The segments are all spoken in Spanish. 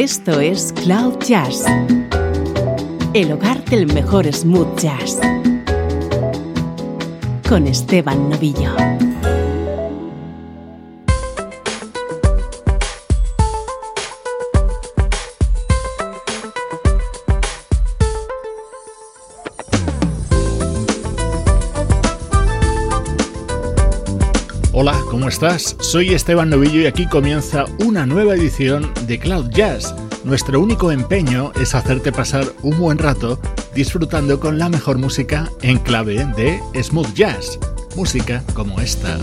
Esto es Cloud Jazz, el hogar del mejor smooth jazz, con Esteban Novillo. ¿Cómo estás? Soy Esteban Novillo y aquí comienza una nueva edición de Cloud Jazz. Nuestro único empeño es hacerte pasar un buen rato disfrutando con la mejor música en clave de smooth jazz, música como esta.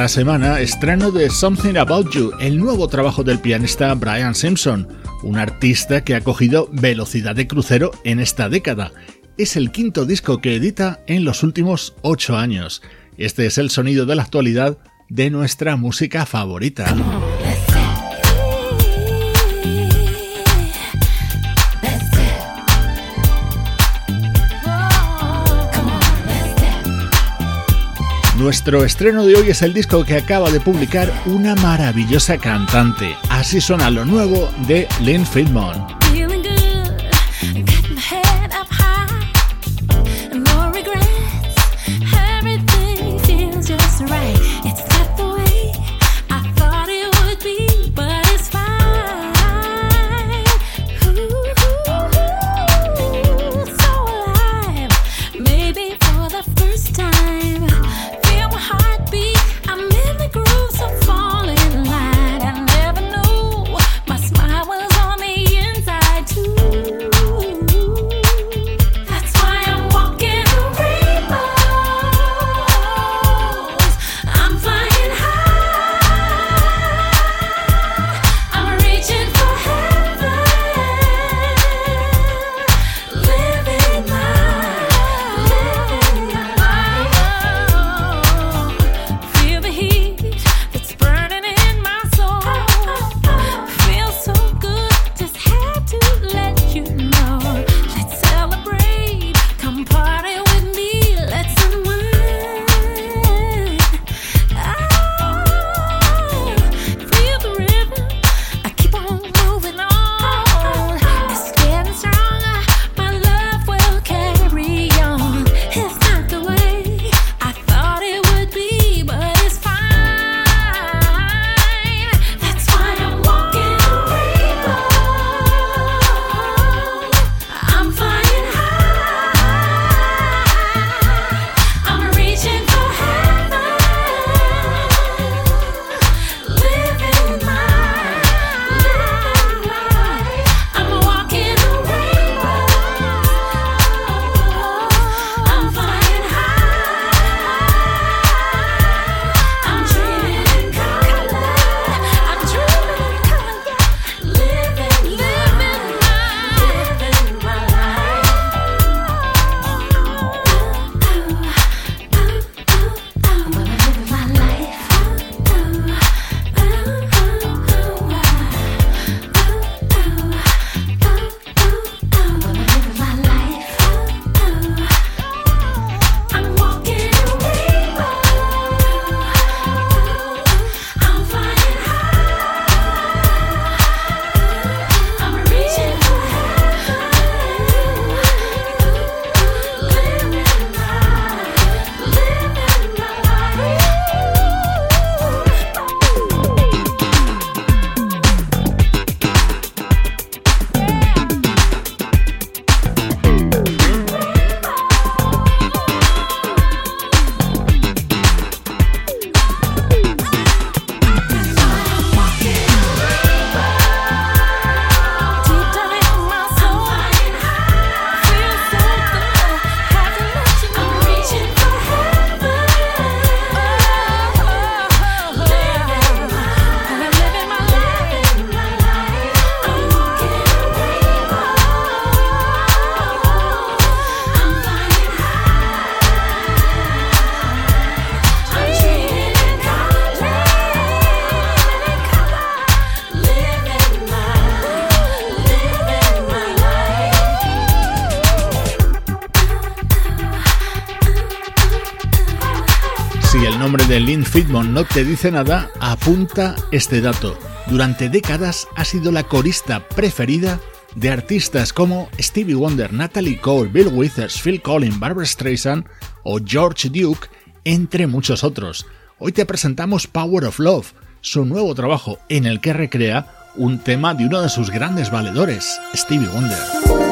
Esta semana estreno de Something About You, el nuevo trabajo del pianista Brian Simpson, un artista que ha cogido velocidad de crucero en esta década. Es el quinto disco que edita en los últimos ocho años. Este es el sonido de la actualidad de nuestra música favorita. Nuestro estreno de hoy es el disco que acaba de publicar una maravillosa cantante. Así suena lo nuevo de Lynn Friedman. No te dice nada, apunta este dato. Durante décadas ha sido la corista preferida de artistas como Stevie Wonder, Natalie Cole, Bill Withers, Phil Collins, Barbara Streisand o George Duke, entre muchos otros. Hoy te presentamos Power of Love, su nuevo trabajo en el que recrea un tema de uno de sus grandes valedores, Stevie Wonder.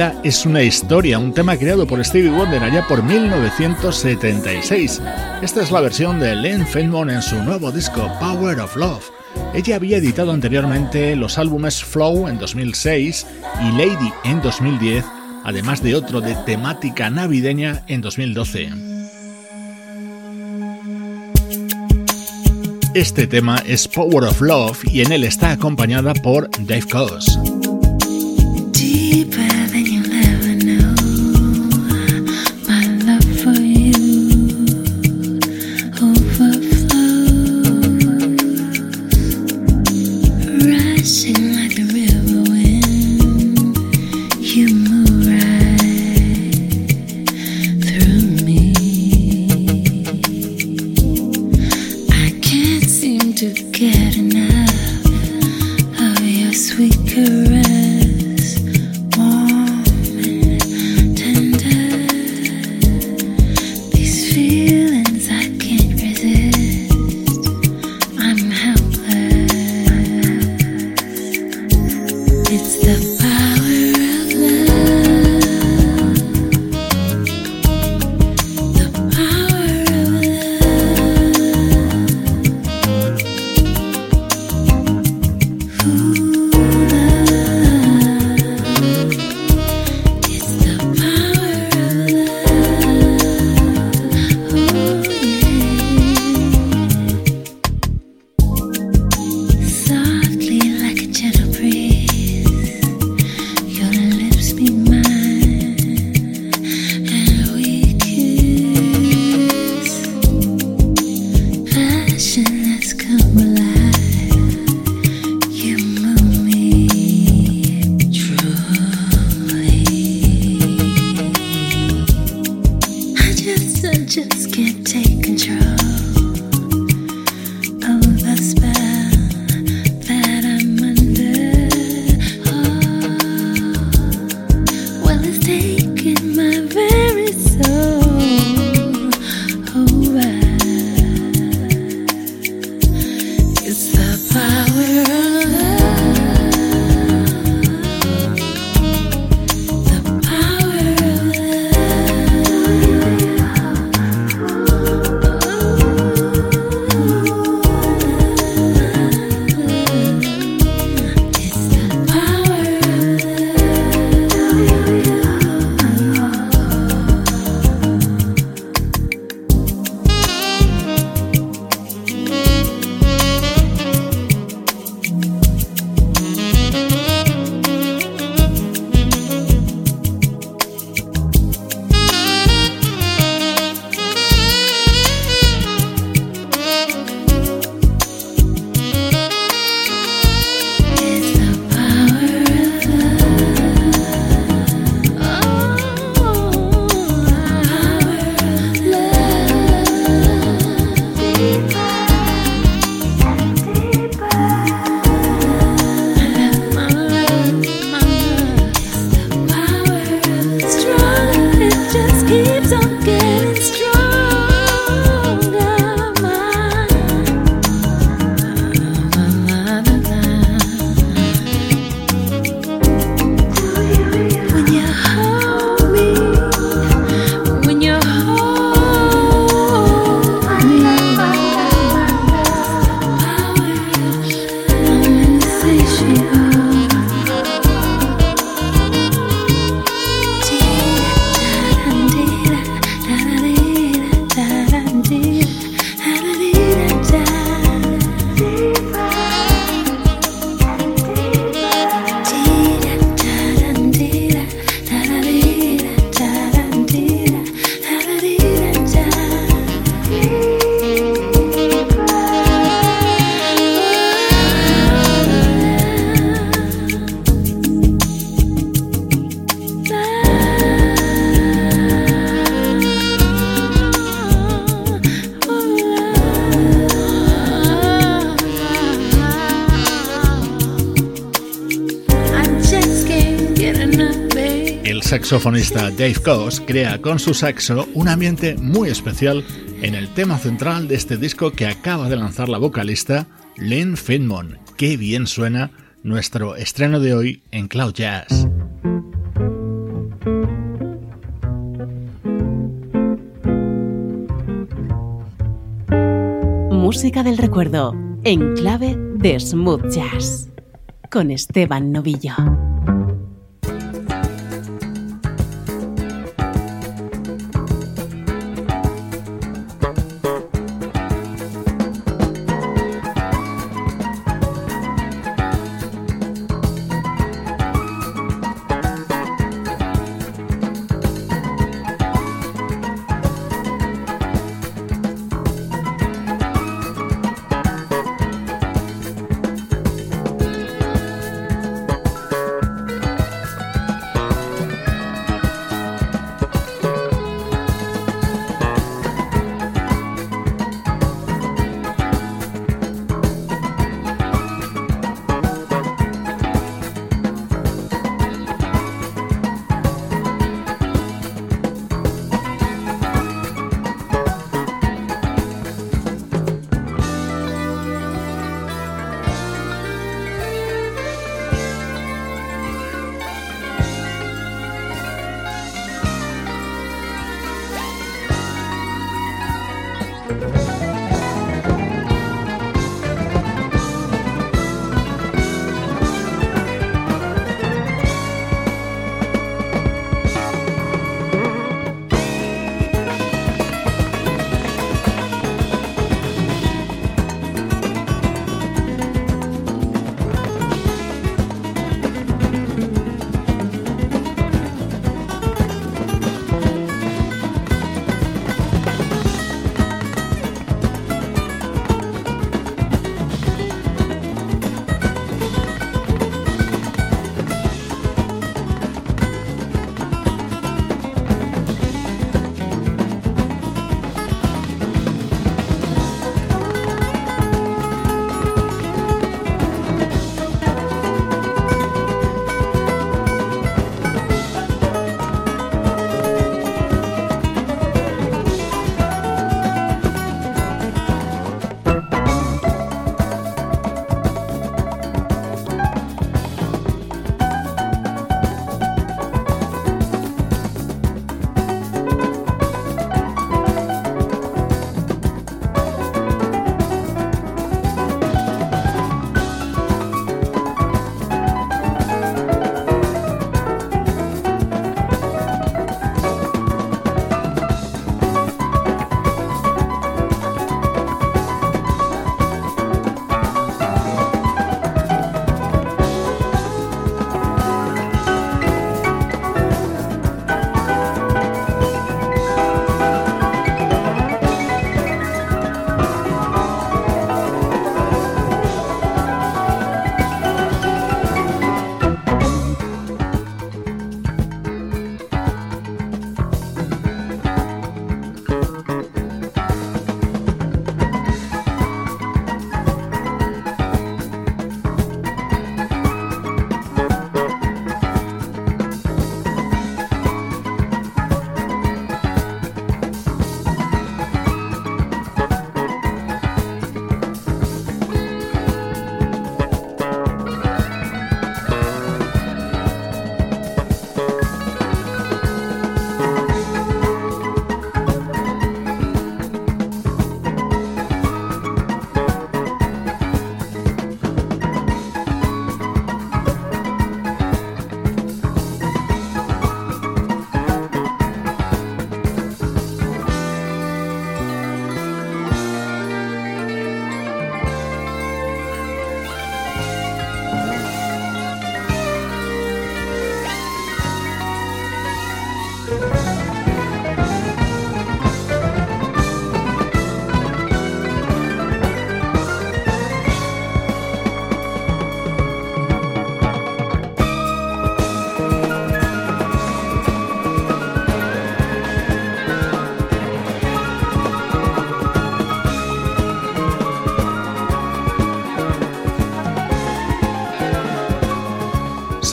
Es una historia, un tema creado por Stevie Wonder allá por 1976. Esta es la versión de Len Feldman en su nuevo disco Power of Love. Ella había editado anteriormente los álbumes Flow en 2006 y Lady en 2010, además de otro de temática navideña en 2012. Este tema es Power of Love y en él está acompañada por Dave Coase. Saxofonista Dave Coase crea con su saxo un ambiente muy especial en el tema central de este disco que acaba de lanzar la vocalista Lynn Finmon. Qué bien suena nuestro estreno de hoy en Cloud Jazz. Música del recuerdo en clave de Smooth Jazz con Esteban Novillo.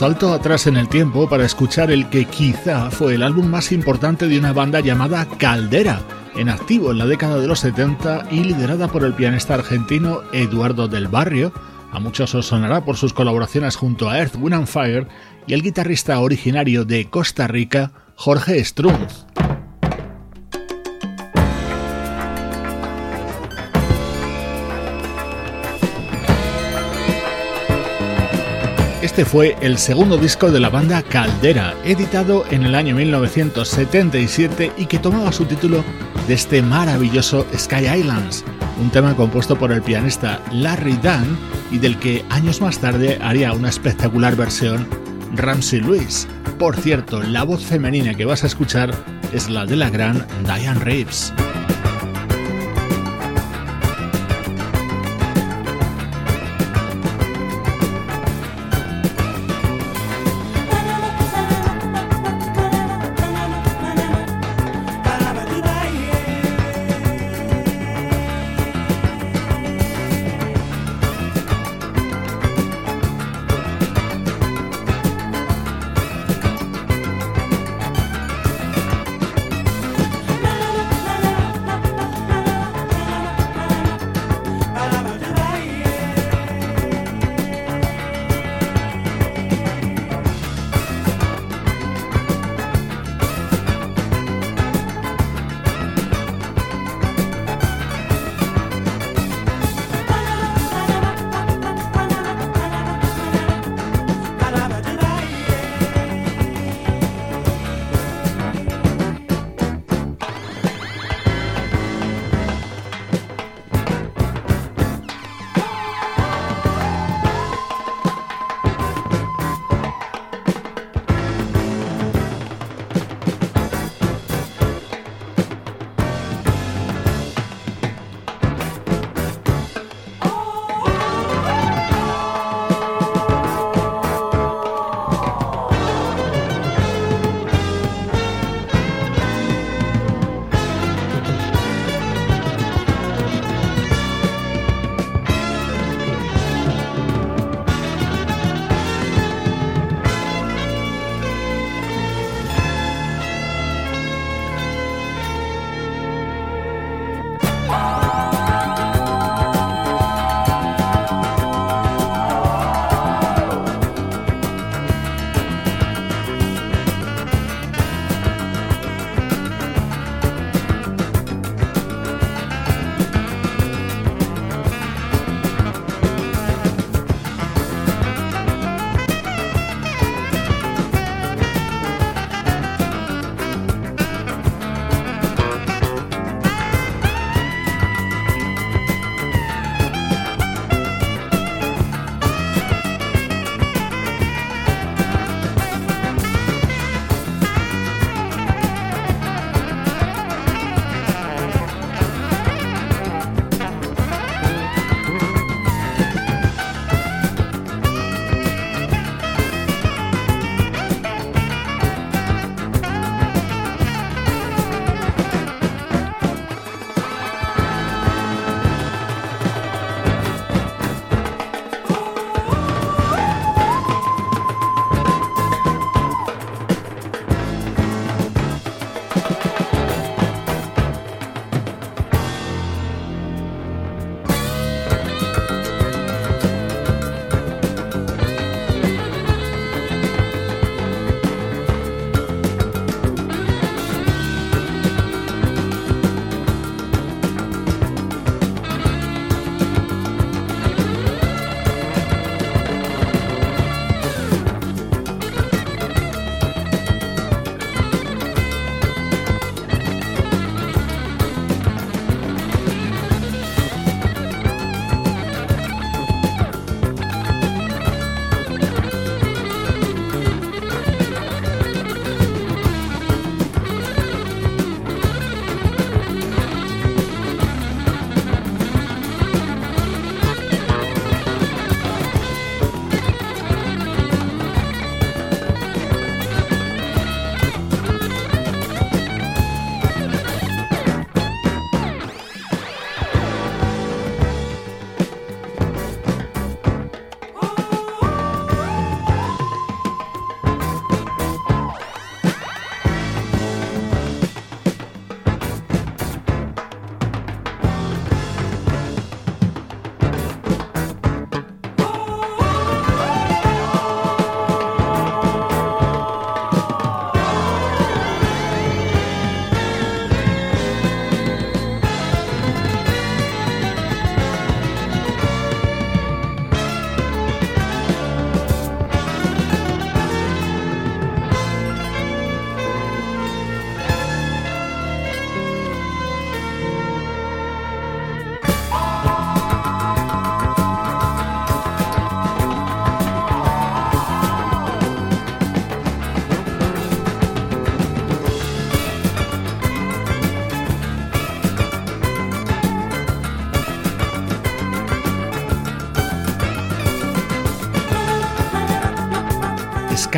Salto atrás en el tiempo para escuchar el que quizá fue el álbum más importante de una banda llamada Caldera, en activo en la década de los 70 y liderada por el pianista argentino Eduardo del Barrio, a muchos os sonará por sus colaboraciones junto a Earth, Wind and Fire, y el guitarrista originario de Costa Rica, Jorge Strunz. Este fue el segundo disco de la banda Caldera, editado en el año 1977 y que tomaba su título de este maravilloso Sky Islands, un tema compuesto por el pianista Larry Dunn y del que años más tarde haría una espectacular versión Ramsey Lewis. Por cierto, la voz femenina que vas a escuchar es la de la gran Diane Reeves.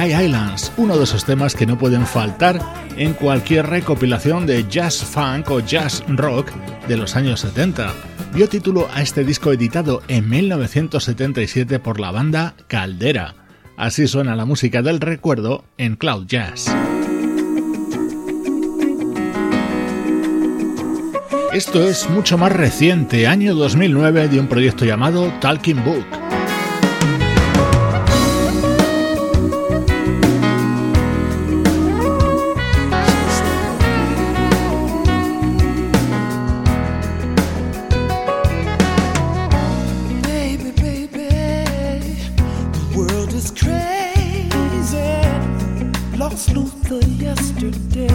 Sky Islands, uno de esos temas que no pueden faltar en cualquier recopilación de jazz funk o jazz rock de los años 70. Dio título a este disco editado en 1977 por la banda Caldera. Así suena la música del recuerdo en Cloud Jazz. Esto es mucho más reciente, año 2009, de un proyecto llamado Talking Book. yesterday.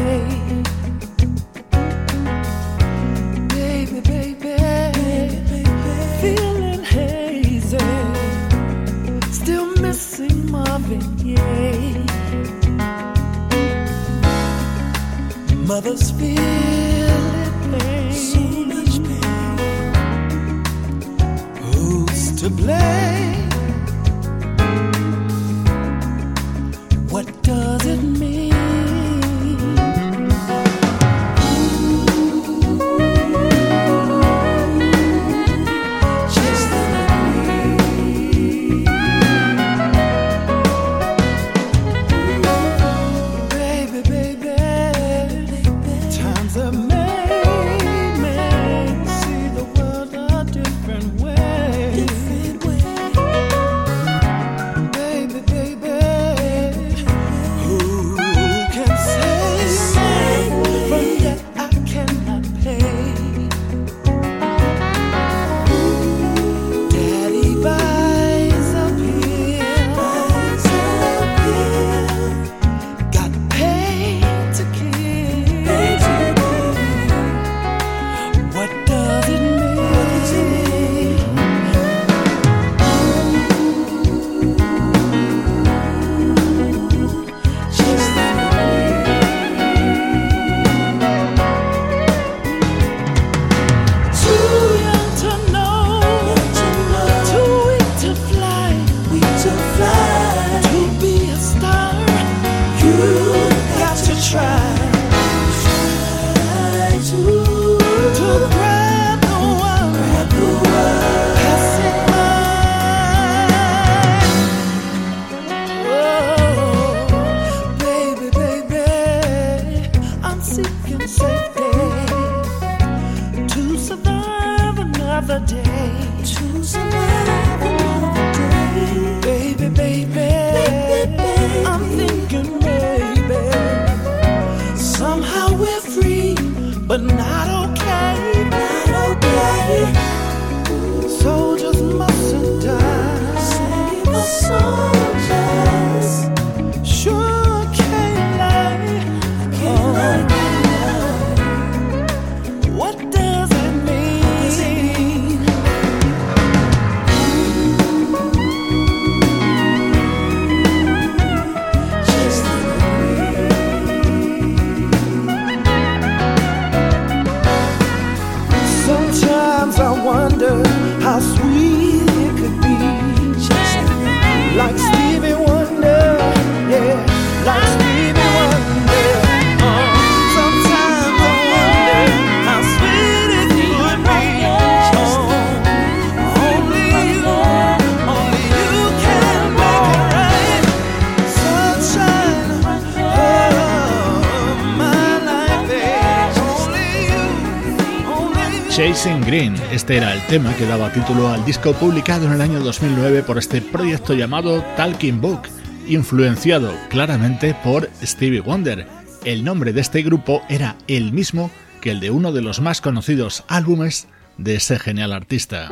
Este era el tema que daba título al disco publicado en el año 2009 por este proyecto llamado Talking Book, influenciado claramente por Stevie Wonder. El nombre de este grupo era el mismo que el de uno de los más conocidos álbumes de ese genial artista.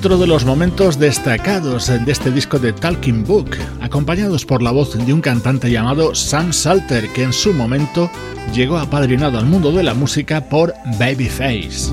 Otro de los momentos destacados de este disco de Talking Book, acompañados por la voz de un cantante llamado Sam Salter, que en su momento llegó apadrinado al mundo de la música por Babyface.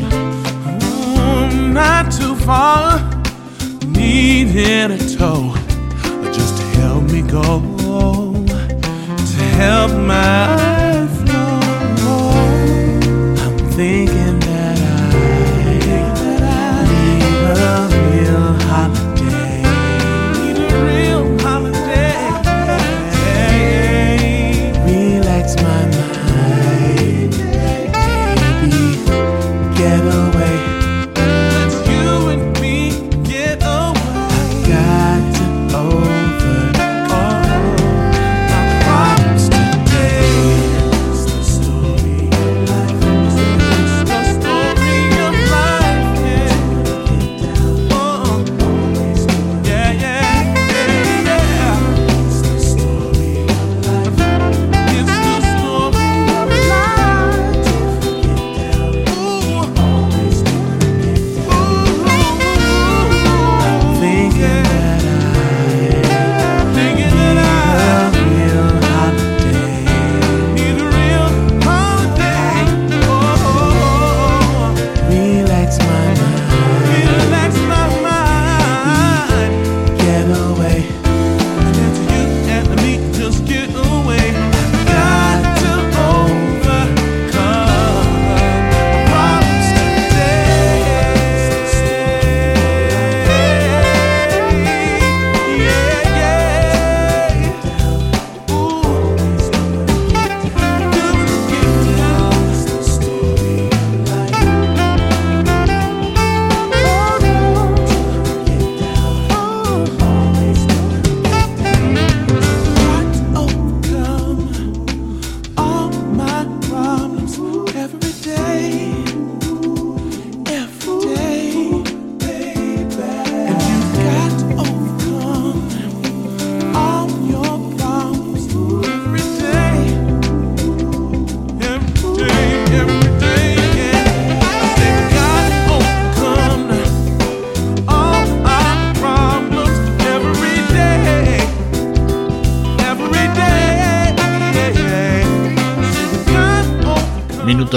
road, oh, not too far. Needed a tow, just to help me go, to help my flow. I'm thinking.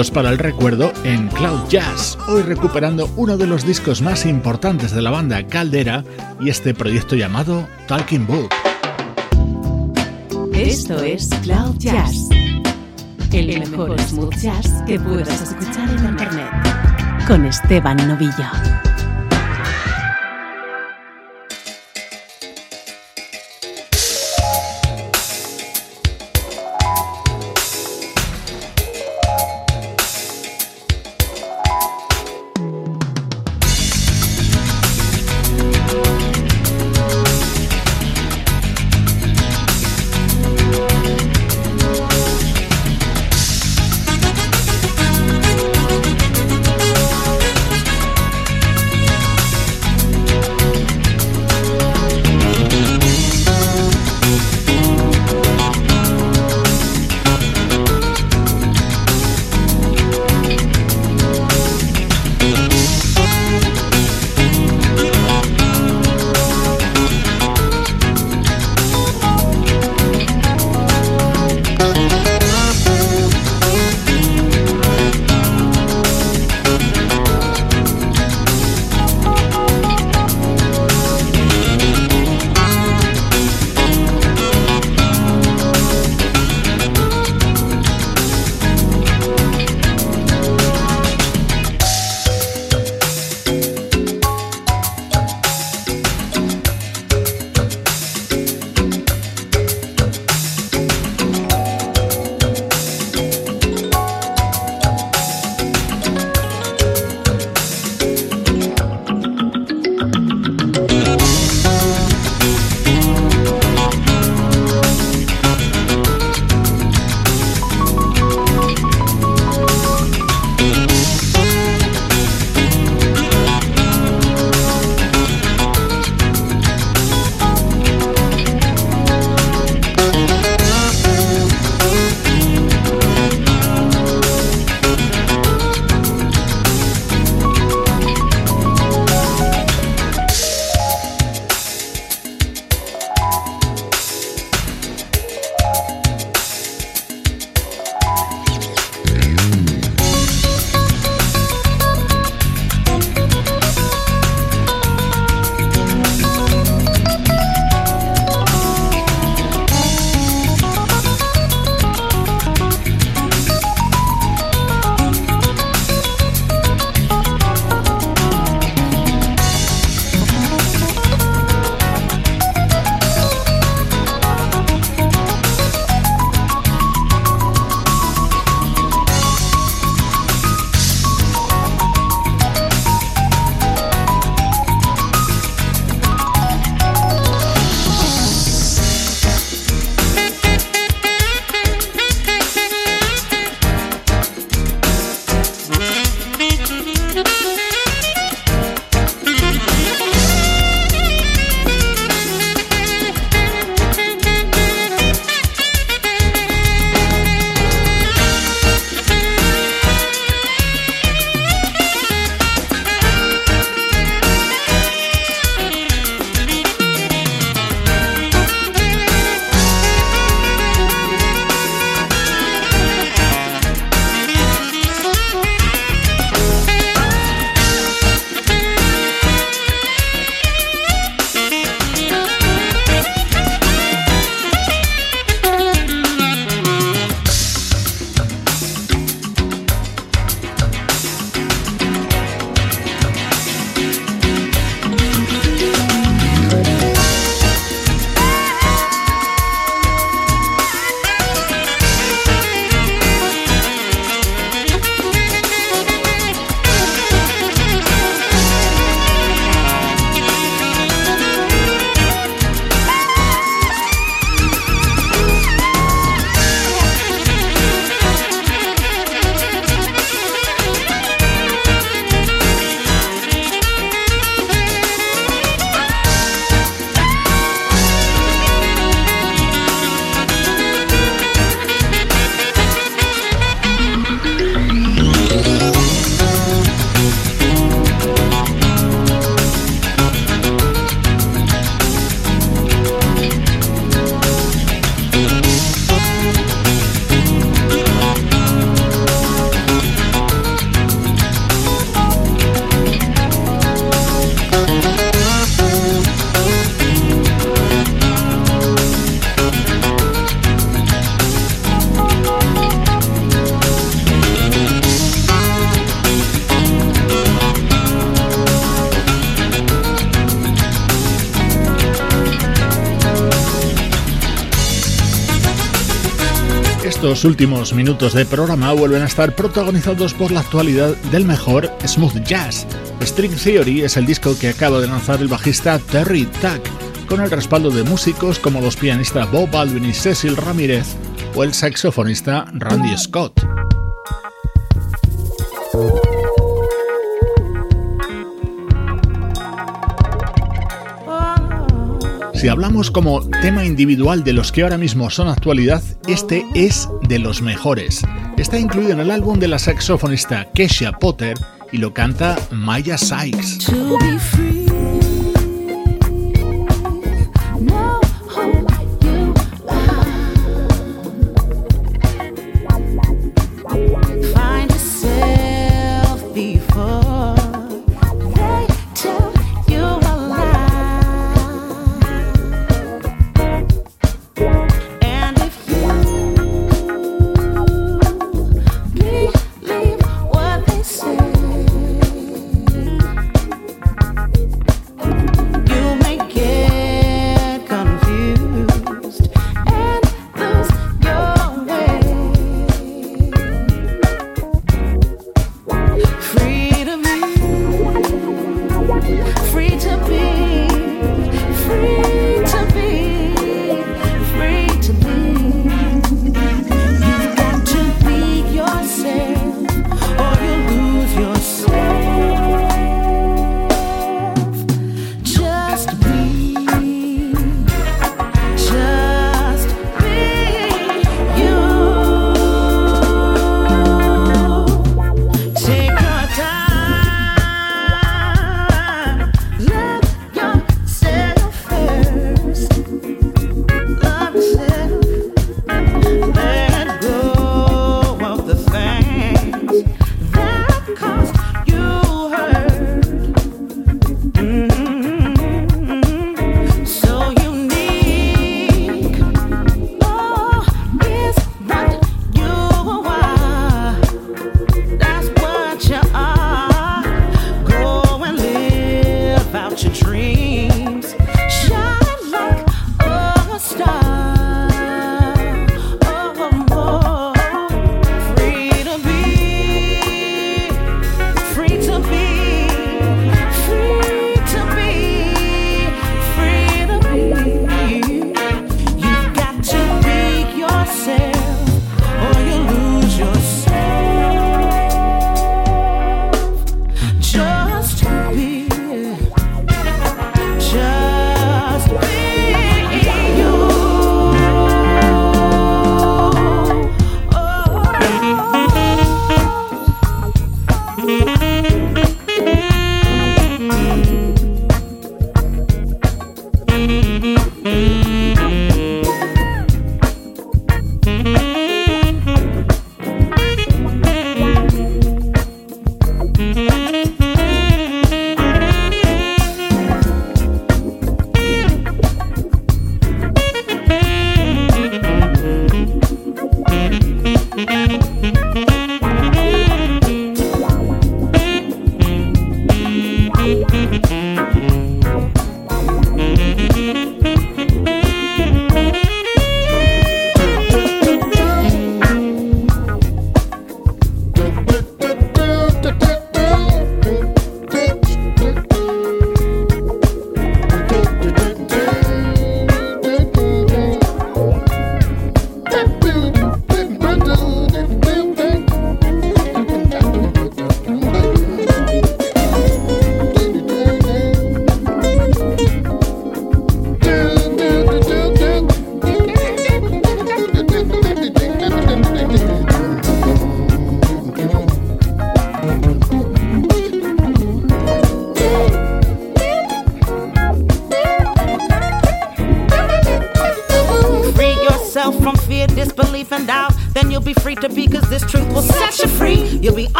Away. para el recuerdo en Cloud Jazz, hoy recuperando uno de los discos más importantes de la banda Caldera y este proyecto llamado Talking Book. Esto es Cloud Jazz, el mejor smooth jazz que puedas escuchar en Internet, con Esteban Novillo. Estos últimos minutos de programa vuelven a estar protagonizados por la actualidad del mejor smooth jazz. String Theory es el disco que acaba de lanzar el bajista Terry Tuck, con el respaldo de músicos como los pianistas Bob Baldwin y Cecil Ramírez o el saxofonista Randy Scott. Si hablamos como tema individual de los que ahora mismo son actualidad, este es de los mejores. Está incluido en el álbum de la saxofonista Kesha Potter y lo canta Maya Sykes.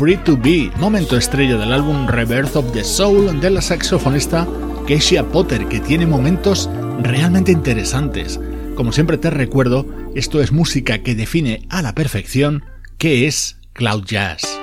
Free to Be, momento estrella del álbum Rebirth of the Soul de la saxofonista Keisha Potter, que tiene momentos realmente interesantes. Como siempre te recuerdo, esto es música que define a la perfección qué es cloud jazz.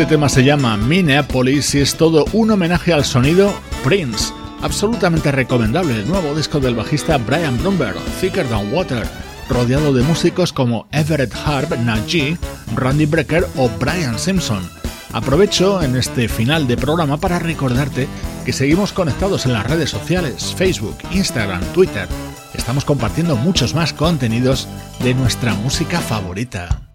Este tema se llama Minneapolis y es todo un homenaje al sonido Prince. Absolutamente recomendable el nuevo disco del bajista Brian Bromberg, Thicker Than Water, rodeado de músicos como Everett Harp, Najee, Randy Brecker o Brian Simpson. Aprovecho en este final de programa para recordarte que seguimos conectados en las redes sociales, Facebook, Instagram, Twitter. Estamos compartiendo muchos más contenidos de nuestra música favorita.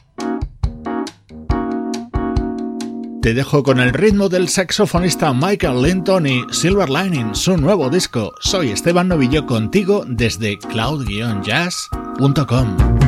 Te dejo con el ritmo del saxofonista Michael Linton y Silver Lining, su nuevo disco. Soy Esteban Novillo contigo desde cloud-jazz.com.